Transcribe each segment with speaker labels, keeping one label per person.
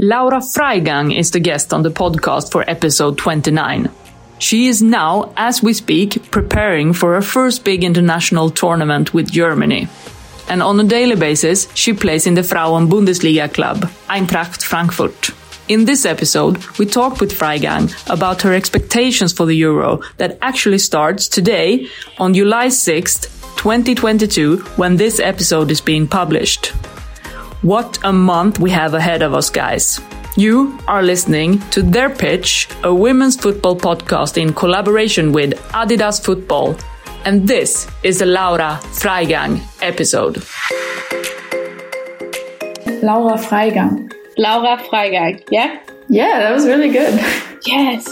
Speaker 1: Laura Freigang is the guest on the podcast for episode 29. She is now, as we speak, preparing for her first big international tournament with Germany. And on a daily basis, she plays in the Frauen Bundesliga club, Eintracht Frankfurt. In this episode, we talked with Freigang about her expectations for the Euro that actually starts today on July 6th, 2022, when this episode is being published. What a month we have ahead of us, guys. You are listening to Their Pitch, a women's football podcast in collaboration with Adidas Football. And this is the Laura Freigang episode.
Speaker 2: Laura Freigang.
Speaker 3: Laura Freigang, yeah?
Speaker 2: Yeah, that was really good.
Speaker 3: Yes.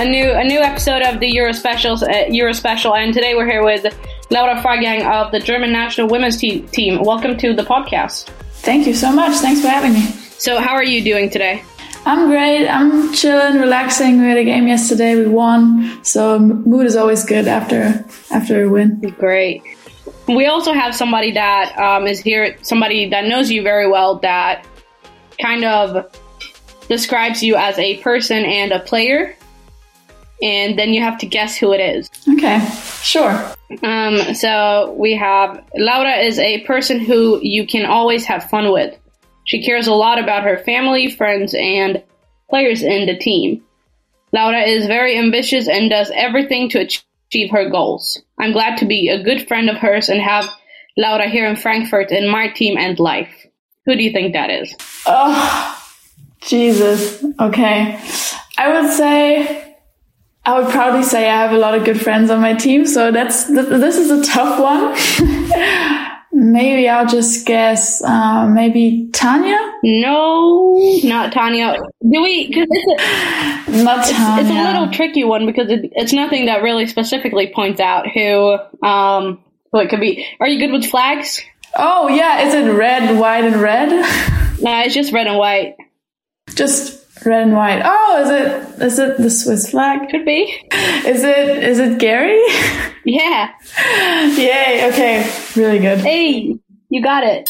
Speaker 3: A new a new episode of the Euro Specials uh, Euro Special, and today we're here with Laura Freigang of the German national women's te- team. Welcome to the podcast.
Speaker 2: Thank you so much. Thanks for having me.
Speaker 3: So how are you doing today?
Speaker 2: I'm great. I'm chilling, relaxing. We had a game yesterday. We won, so mood is always good after after a win.
Speaker 3: Great. We also have somebody that um, is here, somebody that knows you very well, that kind of describes you as a person and a player, and then you have to guess who it is.
Speaker 2: Okay, sure.
Speaker 3: Um, so we have Laura is a person who you can always have fun with. She cares a lot about her family, friends, and players in the team. Laura is very ambitious and does everything to achieve her goals. I'm glad to be a good friend of hers and have Laura here in Frankfurt in my team and life. Who do you think that is?
Speaker 2: Oh, Jesus. Okay. I would say, I would probably say I have a lot of good friends on my team. So that's, th- this is a tough one. maybe I'll just guess, uh, maybe Tanya?
Speaker 3: No, not Tanya. Do we? Because it's a,
Speaker 2: Not Tanya.
Speaker 3: it's a little tricky one because it, it's nothing that really specifically points out who um who it could be. Are you good with flags?
Speaker 2: Oh, yeah. Is it red, white, and red?
Speaker 3: No, it's just red and white.
Speaker 2: just red and white. Oh, is it, is it the Swiss flag?
Speaker 3: Could be.
Speaker 2: Is it, is it Gary?
Speaker 3: Yeah.
Speaker 2: Yay. Okay. Really good.
Speaker 3: Hey, you got it.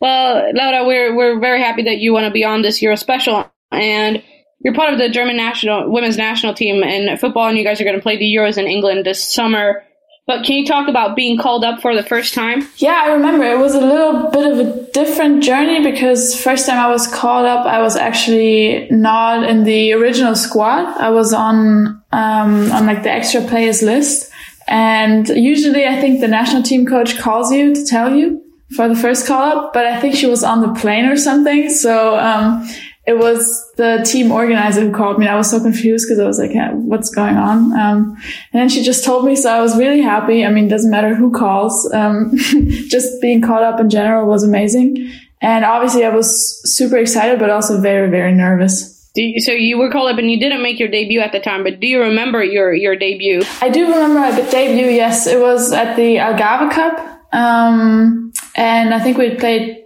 Speaker 3: Well, Laura, we're we're very happy that you want to be on this Euro special, and you're part of the German national women's national team in football, and you guys are going to play the Euros in England this summer. But can you talk about being called up for the first time?
Speaker 2: Yeah, I remember it was a little bit of a different journey because first time I was called up, I was actually not in the original squad. I was on, um, on like the extra players list. And usually I think the national team coach calls you to tell you for the first call up, but I think she was on the plane or something. So, um, it was the team organizer who called me. I was so confused because I was like, yeah, what's going on? Um, and then she just told me. So I was really happy. I mean, it doesn't matter who calls. Um, just being called up in general was amazing. And obviously I was super excited, but also very, very nervous.
Speaker 3: Do you, so you were called up and you didn't make your debut at the time, but do you remember your your debut?
Speaker 2: I do remember my debut. Yes, it was at the Algarve Cup. Um, and I think we played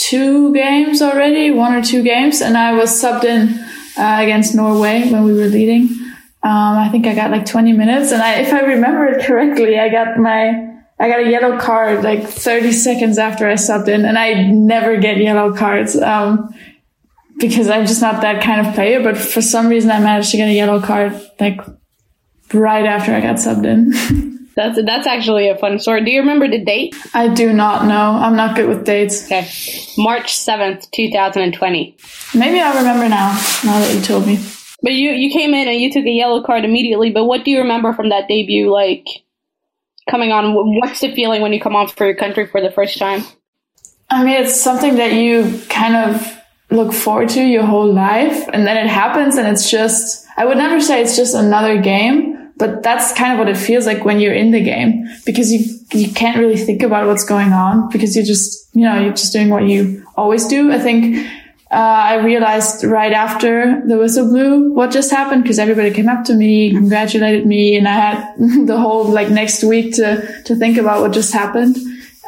Speaker 2: two games already, one or two games, and I was subbed in uh, against Norway when we were leading. Um, I think I got like 20 minutes, and I, if I remember it correctly, I got my I got a yellow card like 30 seconds after I subbed in, and I never get yellow cards um, because I'm just not that kind of player. But for some reason, I managed to get a yellow card like right after I got subbed in.
Speaker 3: That's that's actually a fun story. Do you remember the date?
Speaker 2: I do not know. I'm not good with dates.
Speaker 3: Okay, March seventh, two thousand and twenty.
Speaker 2: Maybe I remember now. Now that you told me.
Speaker 3: But you you came in and you took a yellow card immediately. But what do you remember from that debut? Like coming on, what's the feeling when you come on for your country for the first time?
Speaker 2: I mean, it's something that you kind of look forward to your whole life. And then it happens and it's just, I would never say it's just another game, but that's kind of what it feels like when you're in the game because you, you can't really think about what's going on because you're just, you know, you're just doing what you always do. I think, uh, I realized right after the whistle blew what just happened because everybody came up to me, congratulated me, and I had the whole like next week to, to think about what just happened.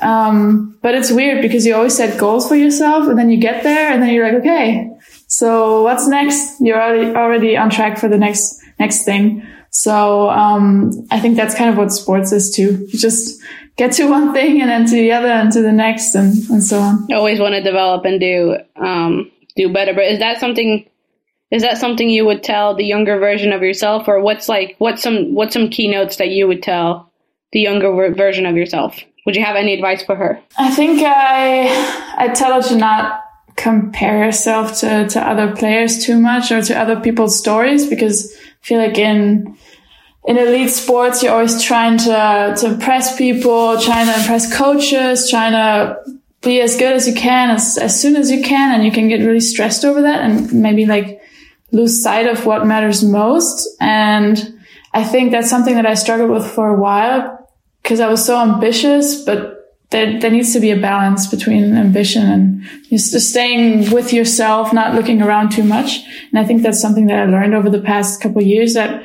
Speaker 2: Um, but it's weird because you always set goals for yourself and then you get there and then you're like, okay, so what's next? You're already, already on track for the next, next thing. So, um, I think that's kind of what sports is too. You just get to one thing and then to the other and to the next and, and so on.
Speaker 3: You always want to develop and do, um, do better. But is that something, is that something you would tell the younger version of yourself or what's like, what's some, what's some keynotes that you would tell the younger version of yourself? Would you have any advice for her?
Speaker 2: I think I I tell her to not compare herself to, to other players too much or to other people's stories because feel like in in elite sports you're always trying to to impress people, trying to impress coaches, trying to be as good as you can as, as soon as you can and you can get really stressed over that and maybe like lose sight of what matters most. And I think that's something that I struggled with for a while because I was so ambitious, but there, there needs to be a balance between ambition and just staying with yourself, not looking around too much. And I think that's something that I learned over the past couple of years that,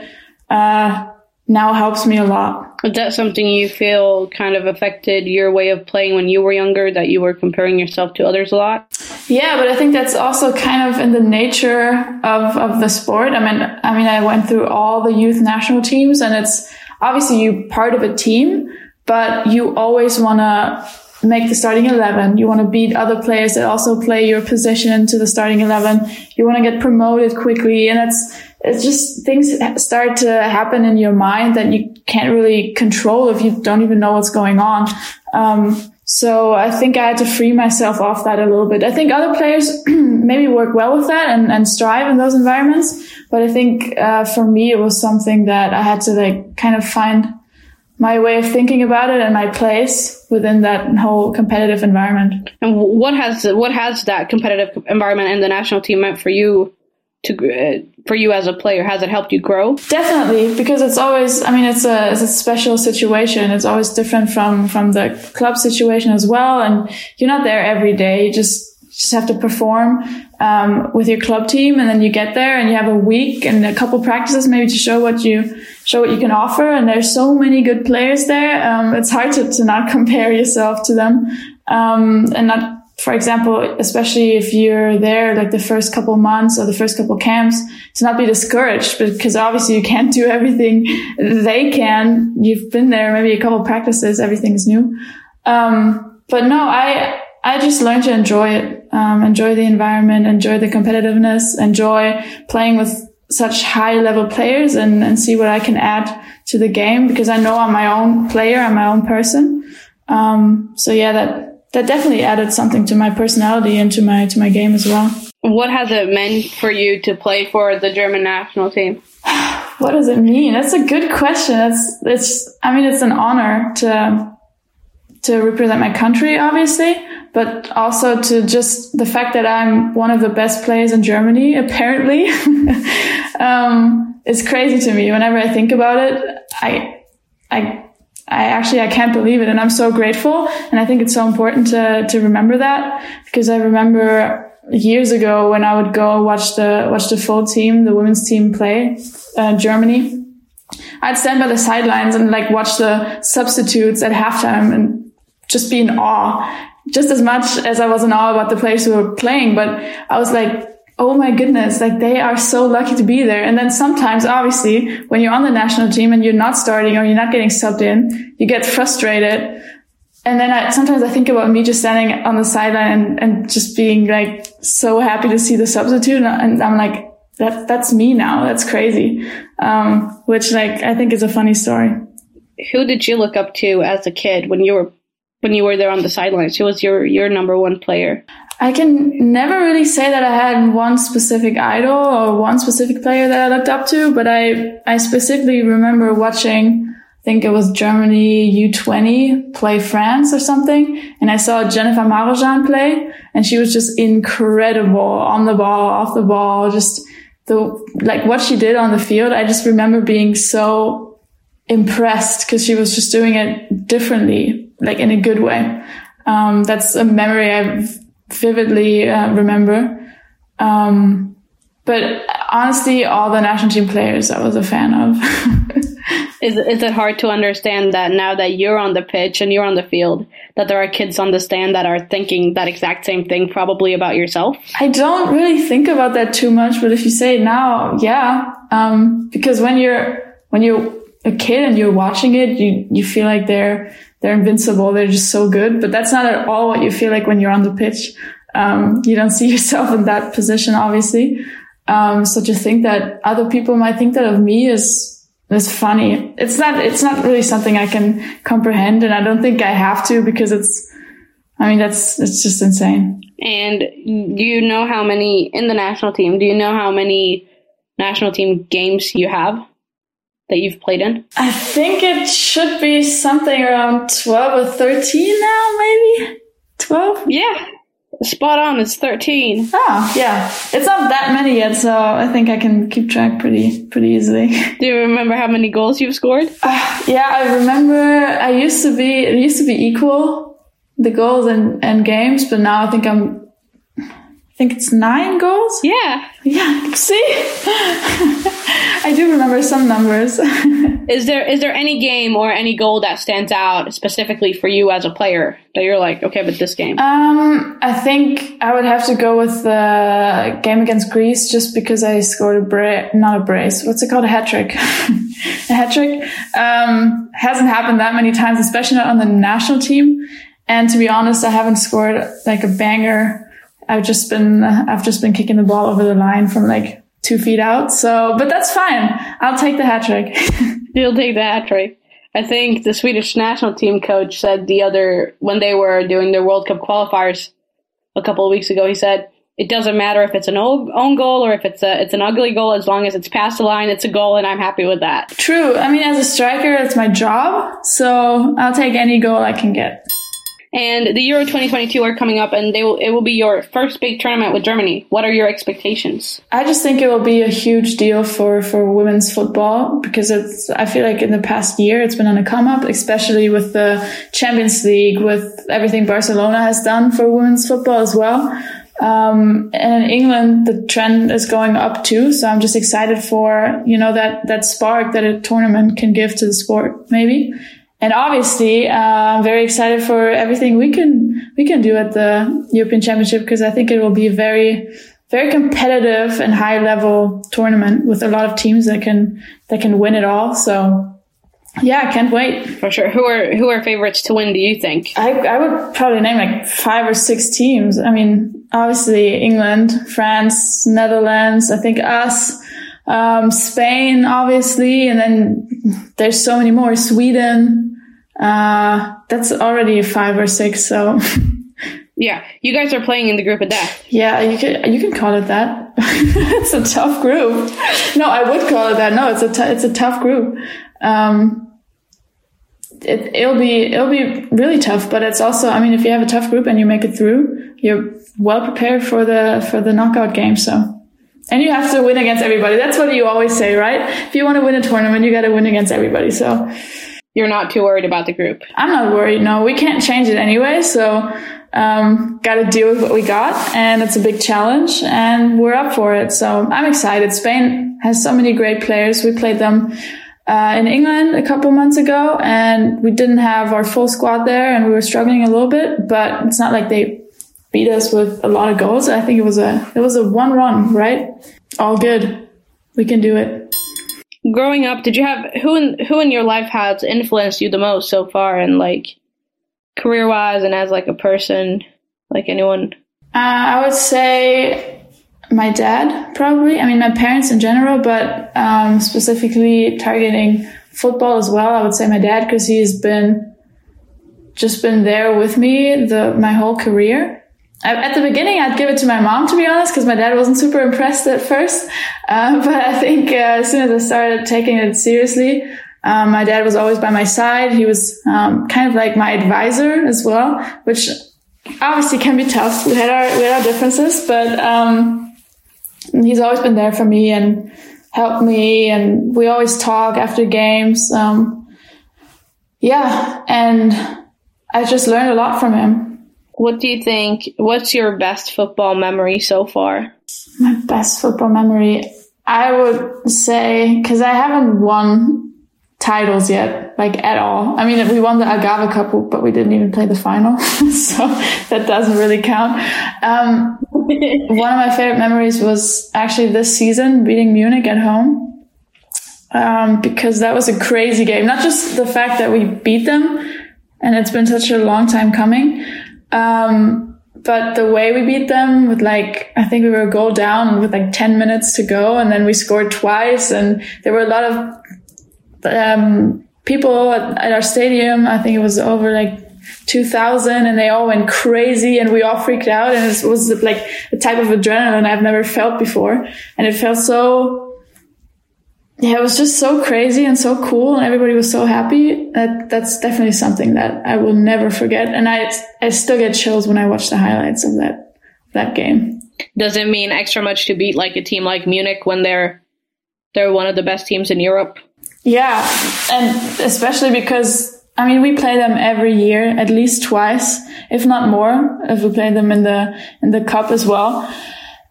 Speaker 2: uh, now helps me a lot.
Speaker 3: Is that something you feel kind of affected your way of playing when you were younger, that you were comparing yourself to others a lot?
Speaker 2: Yeah, but I think that's also kind of in the nature of, of the sport. I mean, I mean, I went through all the youth national teams and it's, obviously you're part of a team, but you always want to make the starting 11. You want to beat other players that also play your position to the starting 11. You want to get promoted quickly. And it's, it's just things start to happen in your mind that you can't really control if you don't even know what's going on. Um, so I think I had to free myself off that a little bit. I think other players maybe work well with that and, and strive in those environments. But I think, uh, for me, it was something that I had to like kind of find my way of thinking about it and my place within that whole competitive environment.
Speaker 3: And what has, what has that competitive environment and the national team meant for you to uh, for you as a player? Has it helped you grow?
Speaker 2: Definitely because it's always i mean it's a it's a special situation. It's always different from from the club situation as well. And you're not there every day. You just just have to perform um, with your club team and then you get there and you have a week and a couple practices maybe to show what you show what you can offer and there's so many good players there um, it's hard to, to not compare yourself to them um, and not for example, especially if you're there like the first couple months or the first couple camps, to not be discouraged because obviously you can't do everything they can. You've been there maybe a couple practices, everything is new. Um, but no, I, I just learned to enjoy it, um, enjoy the environment, enjoy the competitiveness, enjoy playing with such high level players and, and see what I can add to the game because I know I'm my own player, I'm my own person. Um, so yeah, that, that definitely added something to my personality and to my to my game as well.
Speaker 3: What has it meant for you to play for the German national team?
Speaker 2: what does it mean? That's a good question. It's it's I mean it's an honor to to represent my country obviously, but also to just the fact that I'm one of the best players in Germany apparently. um, it's crazy to me whenever I think about it. I I I actually I can't believe it, and I'm so grateful. And I think it's so important to to remember that because I remember years ago when I would go watch the watch the full team, the women's team play uh, Germany. I'd stand by the sidelines and like watch the substitutes at halftime and just be in awe, just as much as I was in awe about the players who were playing. But I was like, oh my goodness, like they are so lucky to be there. And then sometimes, obviously, when you're on the national team and you're not starting or you're not getting subbed in, you get frustrated. And then I, sometimes I think about me just standing on the sideline and, and just being like so happy to see the substitute. And I'm like, that, that's me now. That's crazy. Um, which like, I think is a funny story.
Speaker 3: Who did you look up to as a kid when you were when you were there on the sidelines? Who was your your number one player?
Speaker 2: I can never really say that I had one specific idol or one specific player that I looked up to, but I, I specifically remember watching I think it was Germany U20 play France or something. And I saw Dzsenifer Marozsan play and she was just incredible on the ball, off the ball, just the, like what she did on the field. I just remember being so impressed because she was just doing it differently, like in a good way. Um, that's a memory I vividly uh, remember. Um, but honestly, all the national team players I was a fan of.
Speaker 3: is is it hard to understand that now that you're on the pitch and you're on the field, that there are kids on the stand that are thinking that exact same thing probably about yourself?
Speaker 2: I don't really think about that too much, but if you say it now, yeah, um, because when you're when you're a kid and you're watching it, you you feel like they're they're invincible. They're just so good. But that's not at all what you feel like when you're on the pitch. Um, you don't see yourself in that position, obviously. Um, so to think that other people might think that of me is is funny. It's not. It's not really something I can comprehend, and I don't think I have to because it's. I mean, that's it's just insane.
Speaker 3: And do you know how many in the national team? Do you know how many national team games you have? That you've played in?
Speaker 2: I think it should be something around 12 or 13 now, maybe? 12?
Speaker 3: Yeah. Spot on, it's 13.
Speaker 2: Oh, yeah. It's not that many yet, so I think I can keep track pretty pretty easily.
Speaker 3: Do you remember how many goals you've scored?
Speaker 2: Uh, yeah, I remember I used to be it used to be equal the goals and, and games, but now I think I'm I think it's nine goals.
Speaker 3: Yeah.
Speaker 2: Yeah. See? I do remember some numbers.
Speaker 3: is there is there any game or any goal that stands out specifically for you as a player that you're like, okay, but this game?
Speaker 2: Um, I think I would have to go with the game against Greece just because I scored a brace, not a brace. What's it called? A hat trick. a hat trick. Um, hasn't happened that many times, especially not on the national team. And to be honest, I haven't scored like a banger I've just been I've just been kicking the ball over the line from like two feet out. So, but that's fine. I'll take the hat trick.
Speaker 3: You'll take the hat trick. I think the Swedish national team coach said the other when they were doing their World Cup qualifiers a couple of weeks ago. He said it doesn't matter if it's an own goal or if it's a it's an ugly goal as long as it's past the line it's a goal and i'm happy with that
Speaker 2: true i mean as a striker it's my job so i'll take any goal i can get
Speaker 3: and the Euro 2022 are coming up, and they will, it will be your first big tournament with Germany. What are your expectations?
Speaker 2: I just think it will be a huge deal for, for women's football because it's, I feel like in the past year it's been on a come up, especially with the Champions League, with everything Barcelona has done for women's football as well. Um, and in England, the trend is going up too. So I'm just excited for, you know, that, that spark that a tournament can give to the sport, maybe and obviously, uh, I'm very excited for everything we can we can do at the European Championship because I think it will be a very very competitive and high level tournament with a lot of teams that can that can win it all. So yeah, I can't wait.
Speaker 3: For sure. Who are who are favorites to win? Do you think?
Speaker 2: I I would probably name like five or six teams. I mean, obviously England, France, Netherlands. I think us. Um, Spain, obviously, and then there's so many more. Sweden, uh, that's already five or six. So.
Speaker 3: Yeah, you guys are playing in the group of death.
Speaker 2: Yeah, you can you can call it that. it's a tough group. No, I would call it that. No, it's a t- it's a tough group. Um, it, it'll be it'll be really tough, but it's also I mean if you have a tough group and you make it through, you're well prepared for the for the knockout game. So, and you have to win against everybody. That's what you always say, right? If you want to win a tournament, you got to win against everybody. So,
Speaker 3: you're not too worried about the group.
Speaker 2: I'm not worried. No, we can't change it anyway. So, um, got to deal with what we got and it's a big challenge and we're up for it. So I'm excited. Spain has so many great players. We played them, uh, in England a couple months ago and we didn't have our full squad there and we were struggling a little bit, but it's not like they beat us with a lot of goals. I think it was a, it was a one run, right? All good. We can do it
Speaker 3: growing up, did you have who in who in your life has influenced you the most so far, and like career wise, and as like a person, like anyone?
Speaker 2: Uh, I would say my dad, probably. I mean, my parents in general, but um, specifically targeting football as well. I would say my dad because he's been just been there with me the my whole career at the beginning, I'd give it to my mom, to be honest, because my dad wasn't super impressed at first. Uh, but I think uh, as soon as I started taking it seriously, Um, my dad was always by my side. He was um, kind of like my advisor as well, which obviously can be tough. We had our we had our differences, but um, he's always been there for me and helped me. And we always talk after games. Um, yeah, and I just learned a lot from him.
Speaker 3: What do you think? What's your best football memory so far?
Speaker 2: My best football memory, I would say, because I haven't won titles yet, like at all. I mean, we won the Algarve Cup, but we didn't even play the final, so that doesn't really count. Um, one of my favorite memories was actually this season beating Munich at home. Um, because that was a crazy game. Not just the fact that we beat them, and it's been such a long time coming. Um, but the way we beat them with like, I think we were a goal down with like 10 minutes to go and then we scored twice and there were a lot of, um, people at, at our stadium. I think it was over like 2000 and they all went crazy and we all freaked out and it was like a type of adrenaline I've never felt before. And it felt so yeah, it was just so crazy and so cool, and everybody was so happy. That that's definitely something that I will never forget, and I I still get chills when I watch the highlights of that that game.
Speaker 3: Does it mean extra much to beat like a team like Munich when they're they're one of the best teams in Europe?
Speaker 2: Yeah, and especially because I mean we play them every year at least twice, if not more, if we play them in the in the cup as well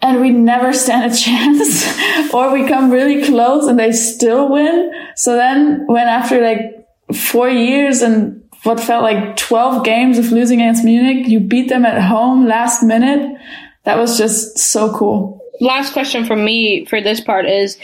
Speaker 2: and we never stand a chance or we come really close and they still win. So then when after like four years and what felt like 12 games of losing against Munich, you beat them at home last minute. That was just so cool.
Speaker 3: Last question from me for this part is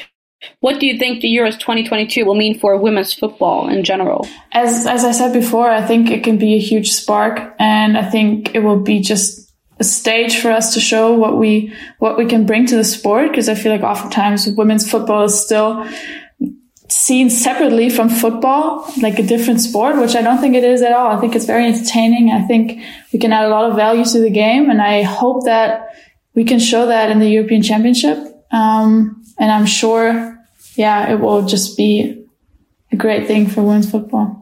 Speaker 3: what do you think the Euros 2022 will mean for women's football in general?
Speaker 2: As as I said before, I think it can be a huge spark and I think it will be just a stage for us to show what we what we can bring to the sport because I feel like oftentimes women's football is still seen separately from football, like a different sport, which I don't think it is at all. I think it's very entertaining. I think we can add a lot of value to the game, and I hope that we can show that in the European Championship. Um, and I'm sure, yeah, it will just be a great thing for women's football.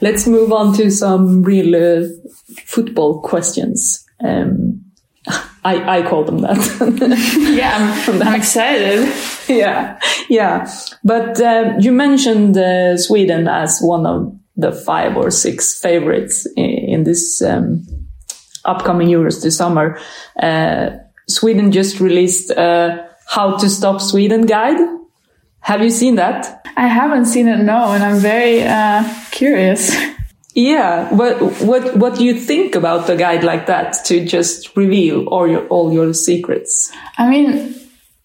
Speaker 1: Let's move on to some real uh, football questions. Um, I, I call them that.
Speaker 2: yeah, I'm, I'm, excited.
Speaker 1: Yeah, yeah. But um, you mentioned uh, Sweden as one of the five or six favorites in, in this um, upcoming Euros this summer. Uh, Sweden just released a How to Stop Sweden guide have you seen that?
Speaker 2: I haven't seen it, no, and I'm very uh, curious.
Speaker 1: Yeah, what what what do you think about a guide like that to just reveal all your all your secrets?
Speaker 2: I mean,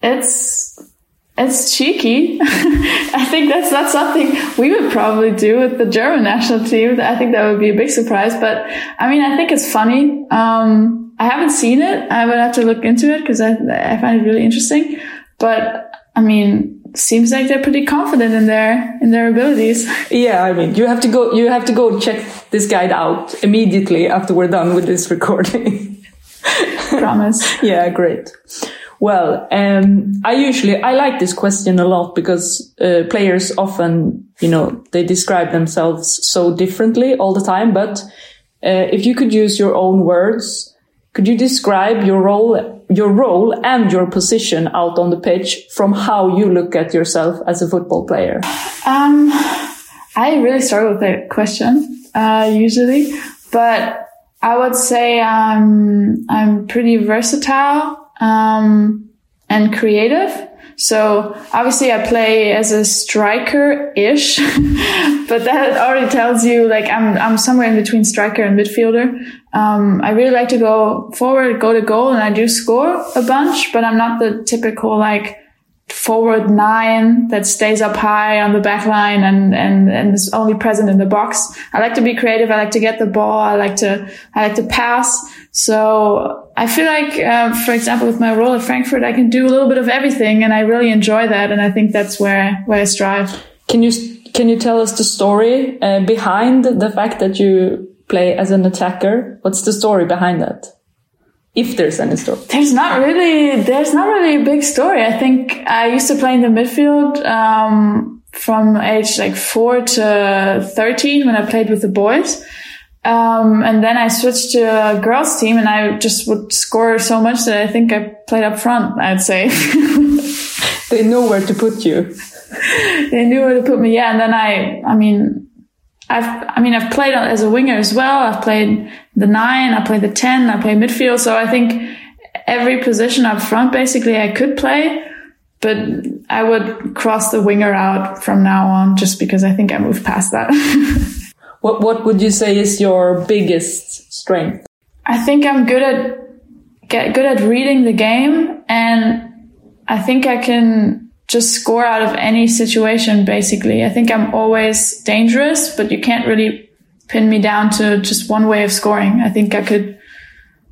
Speaker 2: it's it's cheeky. I think that's not something we would probably do with the German national team. I think that would be a big surprise. But I mean, I think it's funny. Um, I haven't seen it. I would have to look into it because I I find it really interesting. But I mean, seems like they're pretty confident in their in their abilities.
Speaker 1: Yeah, I mean, you have to go you have to go check this guide out immediately after we're done with this recording.
Speaker 2: Promise.
Speaker 1: yeah, great. Well, um, I usually I like this question a lot because uh, players often, you know, they describe themselves so differently all the time. But uh, if you could use your own words could you describe your role, your role and your position out on the pitch from how you look at yourself as a football player?
Speaker 2: Um, I really struggle with that question, uh, usually, but I would say I'm, I'm pretty versatile, um, and creative. So obviously I play as a striker-ish, but that already tells you like I'm, I'm somewhere in between striker and midfielder. Um, I really like to go forward, go to goal and I do score a bunch, but I'm not the typical like forward nine that stays up high on the back line and, and, and is only present in the box. I like to be creative. I like to get the ball. I like to, I like to pass. So I feel like, uh, for example, with my role at Frankfurt, I can do a little bit of everything and I really enjoy that. And I think that's where, where I strive.
Speaker 1: Can you, can you tell us the story uh, behind the fact that you play as an attacker? What's the story behind that? If there's any story.
Speaker 2: There's not really, there's not really a big story. I think I used to play in the midfield, um, from age like four to 13 when I played with the boys. Um, and then I switched to a girls team and I just would score so much that I think I played up front, I'd say.
Speaker 1: they know where to put you.
Speaker 2: they knew where to put me. Yeah. And then I, I mean, I've, I mean, I've played as a winger as well. I've played the nine, I play the 10, I play midfield. So I think every position up front, basically I could play, but I would cross the winger out from now on just because I think I moved past that.
Speaker 1: what, what would you say is your biggest strength?
Speaker 2: I think I'm good at, get good at reading the game and I think I can just score out of any situation, basically. I think I'm always dangerous, but you can't really pin me down to just one way of scoring. I think I could,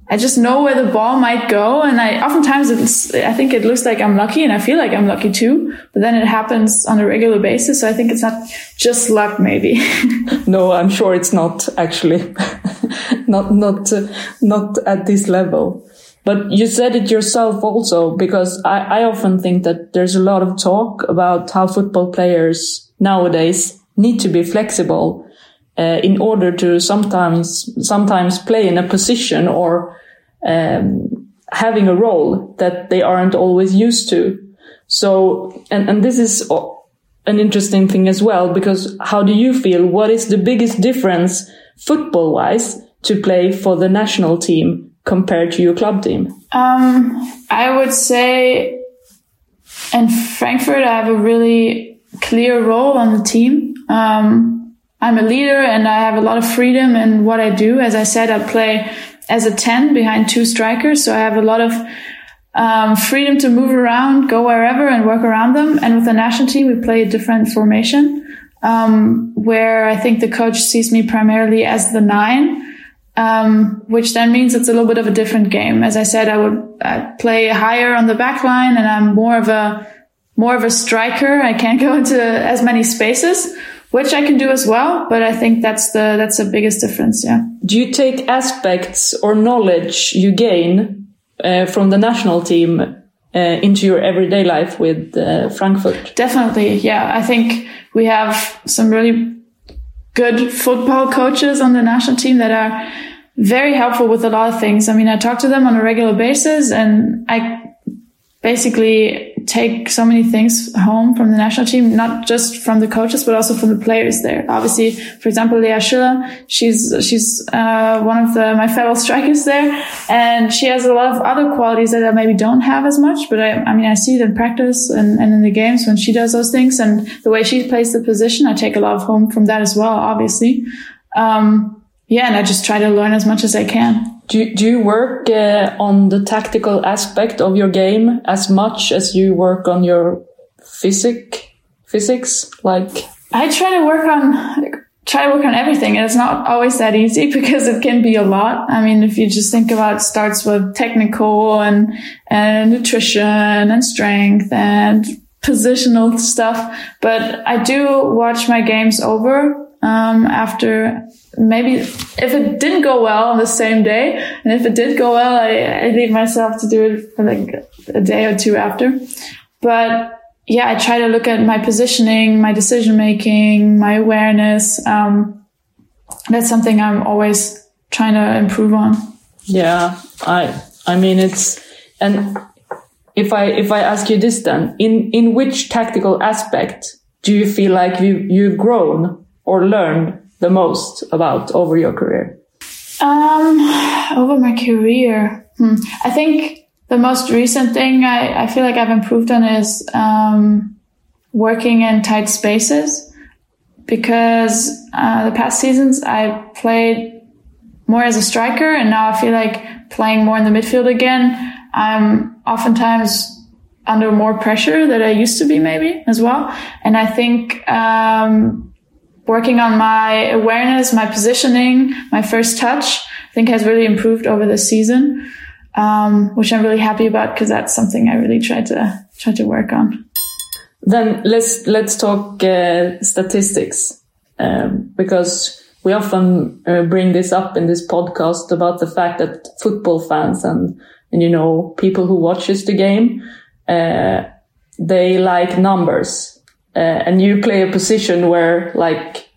Speaker 2: I just know where the ball might go. And I oftentimes it's, I think it looks like I'm lucky and I feel like I'm lucky too, but then it happens on a regular basis. So I think it's not just luck, maybe.
Speaker 1: no, I'm sure it's not actually not, not, uh, not at this level. But you said it yourself also, because I, I often think that there's a lot of talk about how football players nowadays need to be flexible uh, in order to sometimes sometimes play in a position or um, having a role that they aren't always used to. So, and and this is an interesting thing as well because how do you feel? What is the biggest difference football wise to play for the national team compared to your club team?
Speaker 2: Um, I would say in Frankfurt, I have a really clear role on the team. Um, I'm a leader and I have a lot of freedom in what I do. As I said, I play as a 10 behind two strikers. So I have a lot of um, freedom to move around, go wherever and work around them. And with the national team, we play a different formation, um, where I think the coach sees me primarily as the nine um, which then means it's a little bit of a different game. As I said, I would I'd play higher on the back line and I'm more of a, more of a striker. I can't go into as many spaces, which I can do as well. But I think that's the, that's the biggest difference. Yeah.
Speaker 1: Do you take aspects or knowledge you gain uh, from the national team uh, into your everyday life with uh, Frankfurt?
Speaker 2: Definitely. Yeah. I think we have some really good football coaches on the national team that are very helpful with a lot of things. I mean, I talk to them on a regular basis and I basically take so many things home from the national team, not just from the coaches, but also from the players there. Obviously, for example, Lea Schüller, she's, she's, uh, one of the, my fellow strikers there. And she has a lot of other qualities that I maybe don't have as much, but I, I mean, I see it in practice and, and in the games when she does those things and the way she plays the position, I take a lot of home from that as well, obviously. Um, yeah, and I just try to learn as much as I can.
Speaker 1: Do, do you work uh, on the tactical aspect of your game as much as you work on your physic physics? Like
Speaker 2: I try to work on like, try to work on everything. And it's not always that easy because it can be a lot. I mean, if you just think about starts with technical and, and nutrition and strength and positional stuff. But I do watch my games over um, after maybe if it didn't go well on the same day, and if it did go well, I, I leave myself to do it for like a day or two after. But yeah, I try to look at my positioning, my decision making, my awareness. Um, that's something I'm always trying to improve on.
Speaker 1: Yeah, I I mean it's and if I if I ask you this then, in in which tactical aspect do you feel like you you've grown or learned the most about over your career?
Speaker 2: Um, over my career, hmm. I think the most recent thing I, I feel like I've improved on is um, working in tight spaces because uh, the past seasons I played more as a striker and now I feel like playing more in the midfield again. I'm oftentimes under more pressure that I used to be maybe as well. And I think, um, working on my awareness, my positioning, my first touch, I think has really improved over the season um, which I'm really happy about because that's something I really try to try to work on.
Speaker 1: Then let's let's talk uh, statistics um, because we often uh, bring this up in this podcast about the fact that football fans and and you know people who watches the game uh, they like numbers uh, and you play a position where like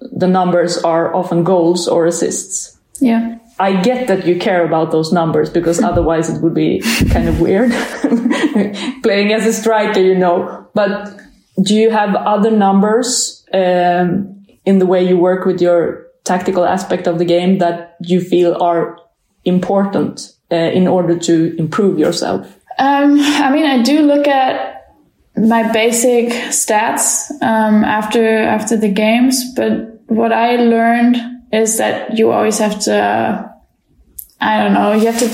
Speaker 1: the numbers are often goals or assists.
Speaker 2: Yeah.
Speaker 1: I get that you care about those numbers because otherwise it would be kind of weird playing as a striker, you know. But do you have other numbers um, in the way you work with your tactical aspect of the game that you feel are important uh, in order to improve yourself?
Speaker 2: Um, I mean, I do look at my basic stats um, after after the games, but what I learned is that you always have to, I don't know, you have to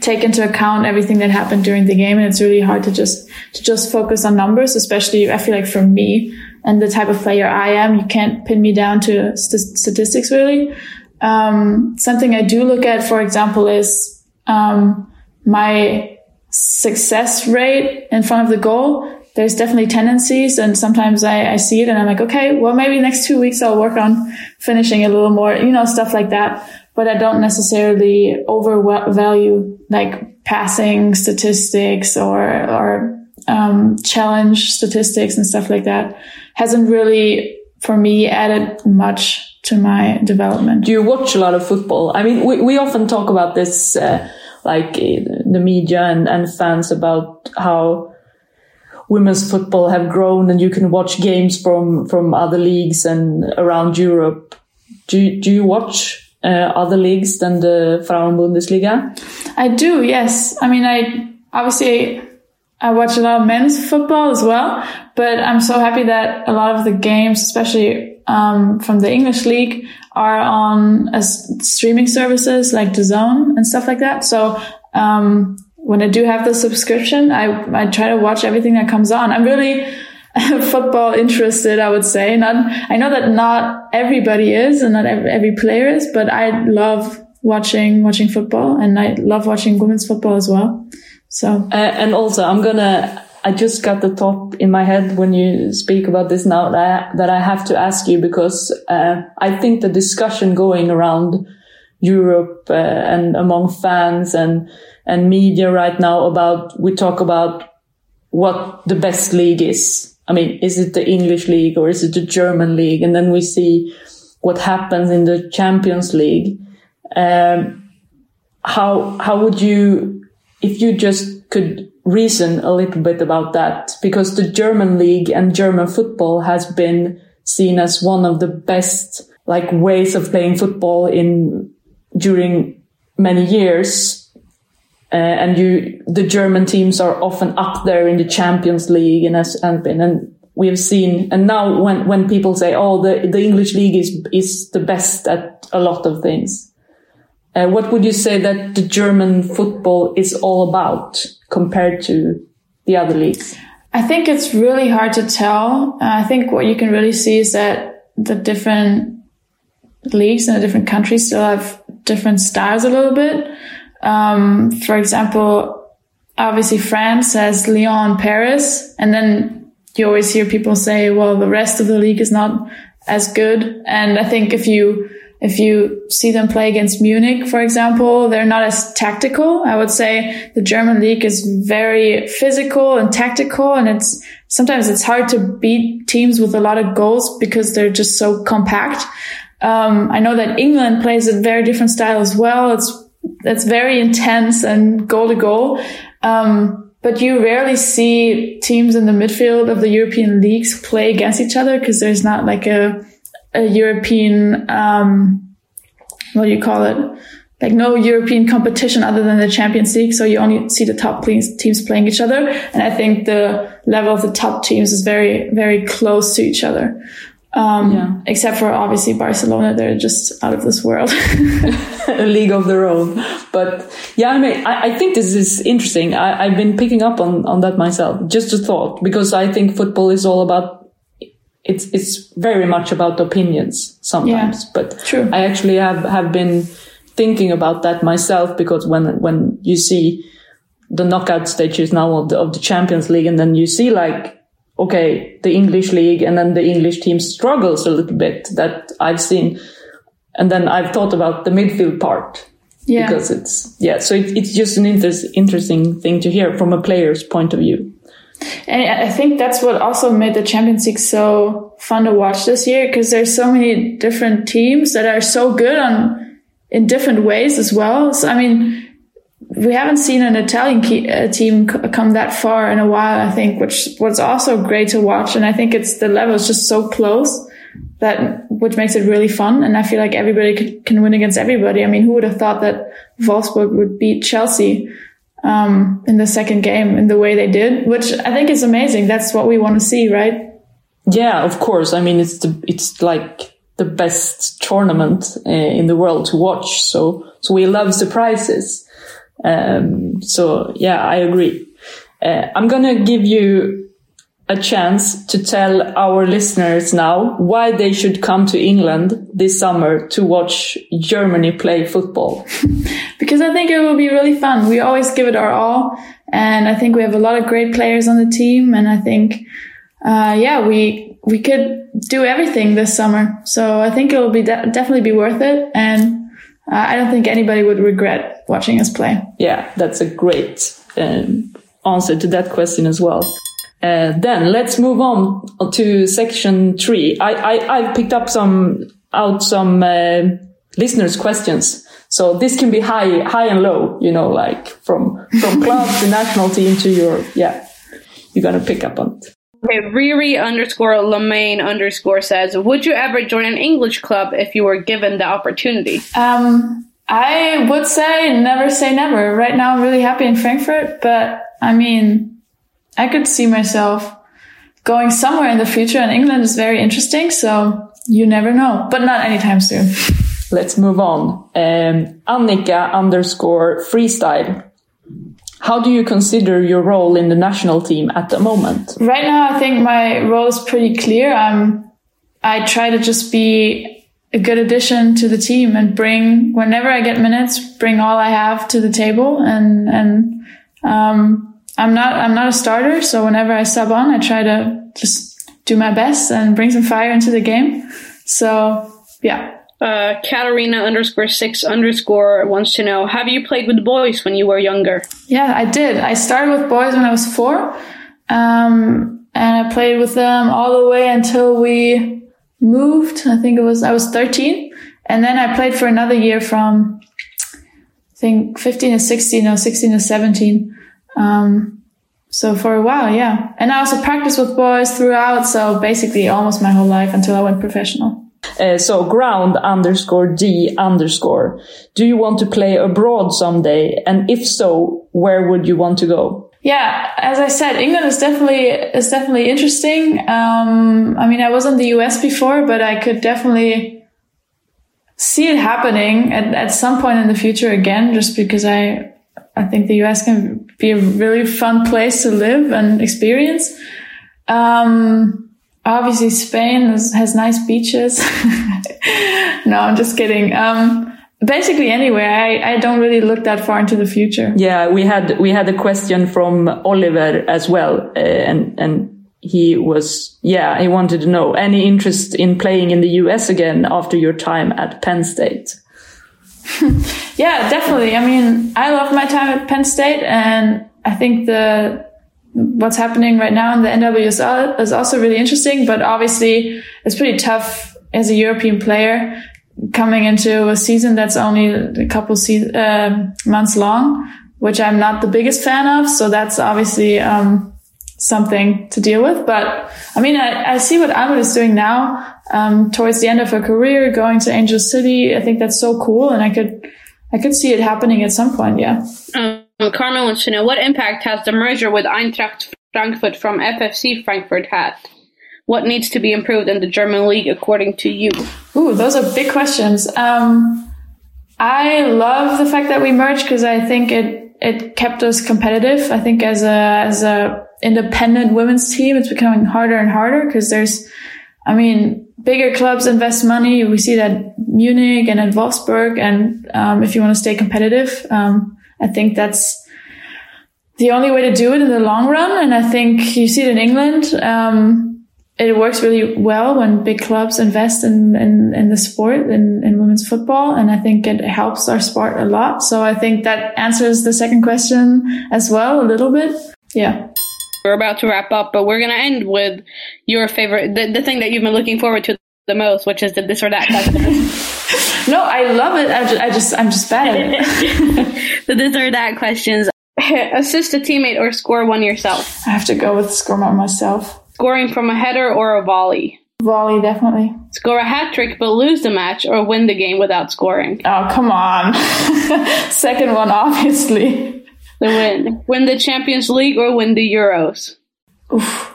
Speaker 2: take into account everything that happened during the game. And it's really hard to just, to just focus on numbers, especially I feel like for me and the type of player I am, you can't pin me down to st- statistics really. Um, something I do look at, for example, is, um, my success rate in front of the goal there's definitely tendencies and sometimes I, I, see it and I'm like, okay, well, maybe next two weeks I'll work on finishing a little more, you know, stuff like that. But I don't necessarily overvalue like passing statistics or, or, um, challenge statistics and stuff like that. Hasn't really, for me, added much to my development.
Speaker 1: Do you watch a lot of football? I mean, we, we often talk about this, uh, like the media and, and fans about how, women's football have grown and you can watch games from, from other leagues and around Europe. Do do you watch uh, other leagues than the Frauen Bundesliga?
Speaker 2: I do, yes. I mean, I obviously I watch a lot of men's football as well, but I'm so happy that a lot of the games, especially um, from the English league, are on as streaming services like DAZN and stuff like that. So um, when I do have the subscription, I, I try to watch everything that comes on. I'm really football interested, I would say. Not, I know that not everybody is and not every, player is, but I love watching, watching football and I love watching women's football as well. So,
Speaker 1: uh, and also I'm gonna, I just got the thought in my head when you speak about this now that I, that I have to ask you because, uh, I think the discussion going around Europe, uh, and among fans and, and media right now about, we talk about what the best league is. I mean, is it the English league or is it the German league? And then we see what happens in the Champions League. Um, how, how would you, if you just could reason a little bit about that? Because the German league and German football has been seen as one of the best like ways of playing football in during many years uh, and you, the German teams are often up there in the Champions League and has and, and we have seen, and now when, when people say, oh, the, the English league is, is the best at a lot of things. Uh, what would you say that the German football is all about compared to the other leagues?
Speaker 2: I think it's really hard to tell. Uh, I think what you can really see is that the different leagues in the different countries still have different styles a little bit. Um, for example, obviously France has Lyon, Paris, and then you always hear people say, well, the rest of the league is not as good. And I think if you, if you see them play against Munich, for example, they're not as tactical. I would say the German league is very physical and tactical. And it's sometimes it's hard to beat teams with a lot of goals because they're just so compact. Um, I know that England plays a very different style as well. It's that's very intense and goal to goal. Um, but you rarely see teams in the midfield of the European leagues play against each other because there's not like a, a European, um, what do you call it? like no European competition other than the Champions League. So you only see the top teams playing each other. And I think the level of the top teams is very, very close to each other. Um, yeah. except for obviously Barcelona, they're just out of this world.
Speaker 1: a league of their own. But yeah, I mean, I, I think this is interesting. I, have been picking up on, on that myself. Just a thought, because I think football is all about, it's, it's very much about opinions sometimes,
Speaker 2: yeah,
Speaker 1: but
Speaker 2: true.
Speaker 1: I actually have, have been thinking about that myself because when, when you see the knockout stages now of the, of the Champions League and then you see like, okay, the English league and then the English team struggles a little bit that I've seen. And then I've thought about the midfield part.
Speaker 2: Yeah.
Speaker 1: Because it's, yeah, so it, it's just an inter- interesting thing to hear from a player's point of view.
Speaker 2: And I think that's what also made the Champions League so fun to watch this year because there's so many different teams that are so good on in different ways as well. So, I mean, we haven't seen an Italian key, uh, team come that far in a while, I think, which was also great to watch. And I think it's the level is just so close that, which makes it really fun. And I feel like everybody can win against everybody. I mean, who would have thought that Wolfsburg would beat Chelsea, um, in the second game in the way they did, which I think is amazing. That's what we want to see, right?
Speaker 1: Yeah, of course. I mean, it's the, it's like the best tournament uh, in the world to watch. So, so we love surprises. Um, so yeah, I agree. Uh, I'm gonna give you a chance to tell our listeners now why they should come to England this summer to watch Germany play football.
Speaker 2: because I think it will be really fun. We always give it our all. And I think we have a lot of great players on the team. And I think, uh, yeah, we, we could do everything this summer. So I think it will be de- definitely be worth it. And uh, I don't think anybody would regret watching us play.
Speaker 1: Yeah, that's a great um, answer to that question as well. Uh, then let's move on to section three. I, I, I picked up some out some uh, listeners' questions. So this can be high, high and low, you know, like from, from club to national team to your, yeah, you're going to pick up on it.
Speaker 3: Okay, Riri underscore Lemaine underscore says, would you ever join an English club if you were given the opportunity?
Speaker 2: Um, I would say never say never. Right now I'm really happy in Frankfurt, but I mean, I could see myself going somewhere in the future and England is very interesting. So you never know, but not anytime soon.
Speaker 1: Let's move on. Um, Annika underscore freestyle how do you consider your role in the national team at the moment?
Speaker 2: Right now, I think my role is pretty clear. Um, I try to just be a good addition to the team and bring, whenever I get minutes, bring all I have to the table. And, and, um, I'm not, I'm not a starter. So whenever I sub on, I try to just do my best and bring some fire into the game. So yeah,
Speaker 3: uh, Katarina underscore six underscore wants to know, have you played with boys when you were younger?
Speaker 2: Yeah, I did. I started with boys when I was four. Um, and I played with them all the way until we moved. I think it was, I was 13. And then I played for another year from, I think 15 to 16 or 16 to 17. Um, so for a while, yeah. And I also practiced with boys throughout. So basically almost my whole life until I went professional.
Speaker 1: Uh, so ground underscore D underscore. Do you want to play abroad someday? And if so, where would you want to go?
Speaker 2: Yeah, as I said, England is definitely is definitely interesting. Um, I mean, I was in the US before, but I could definitely see it happening at, at some point in the future again, just because I I think the US can be a really fun place to live and experience. Um, obviously Spain has, has nice beaches. no, I'm just kidding. Um, basically anywhere. I, I don't really look that far into the future.
Speaker 1: Yeah, we had, we had a question from Oliver as well. Uh, and, and he was, yeah, he wanted to know any interest in playing in the US again after your time at Penn State?
Speaker 2: yeah, definitely. I mean, I love my time at Penn State and I think the, what's happening right now in the NWSL is also really interesting, but obviously it's pretty tough as a European player coming into a season that's only a couple se- uh, months long, which I'm not the biggest fan of. So that's obviously, um, something to deal with. But I mean, I, I see what Almuth is doing now, um, towards the end of her career, going to Angel City. I think that's so cool. And I could, I could see it happening at some point. Yeah.
Speaker 3: Um, Carmen wants to know what impact has the merger with Eintracht Frankfurt from FFC Frankfurt had? What needs to be improved in the German league according to you?
Speaker 2: Ooh, those are big questions. Um, I love the fact that we merged because I think it it kept us competitive. I think as a as a independent women's team, it's becoming harder and harder because there's, I mean, bigger clubs invest money. We see that Munich and at Wolfsburg, and um, if you want to stay competitive, um, I think that's the only way to do it in the long run. And I think you see it in England. Um, it works really well when big clubs invest in, in, in the sport in, in women's football. And I think it helps our sport a lot. So I think that answers the second question as well, a little bit. Yeah.
Speaker 3: We're about to wrap up, but we're going to end with your favorite, the, the thing that you've been looking forward to the most, which is the this or that
Speaker 2: question. no, I love it. I just, I just, I'm just bad at
Speaker 3: it. so this or that questions. Assist a teammate or score one yourself.
Speaker 2: I have to go with score one myself.
Speaker 3: Scoring from a header or a volley?
Speaker 2: Volley, definitely.
Speaker 3: Score a hat trick but lose the match or win the game without scoring?
Speaker 2: Oh, come on. Second one, obviously.
Speaker 3: The win. Win the Champions League or win the Euros?
Speaker 2: Oof.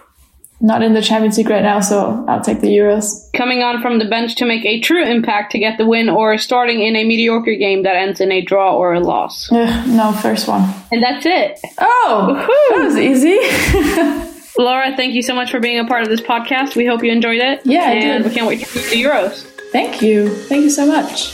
Speaker 2: Not in the Champions League right now, so I'll take the Euros.
Speaker 3: Coming on from the bench to make a true impact to get the win or starting in a mediocre game that ends in a draw or a loss?
Speaker 2: No, first one.
Speaker 3: And that's it.
Speaker 2: Oh, Woo-hoo. that was easy.
Speaker 3: Laura, thank you so much for being a part of this podcast. We hope you enjoyed it.
Speaker 2: Yeah, I
Speaker 3: and
Speaker 2: did.
Speaker 3: we can't wait to see the Euros.
Speaker 2: Thank you. Thank you so much.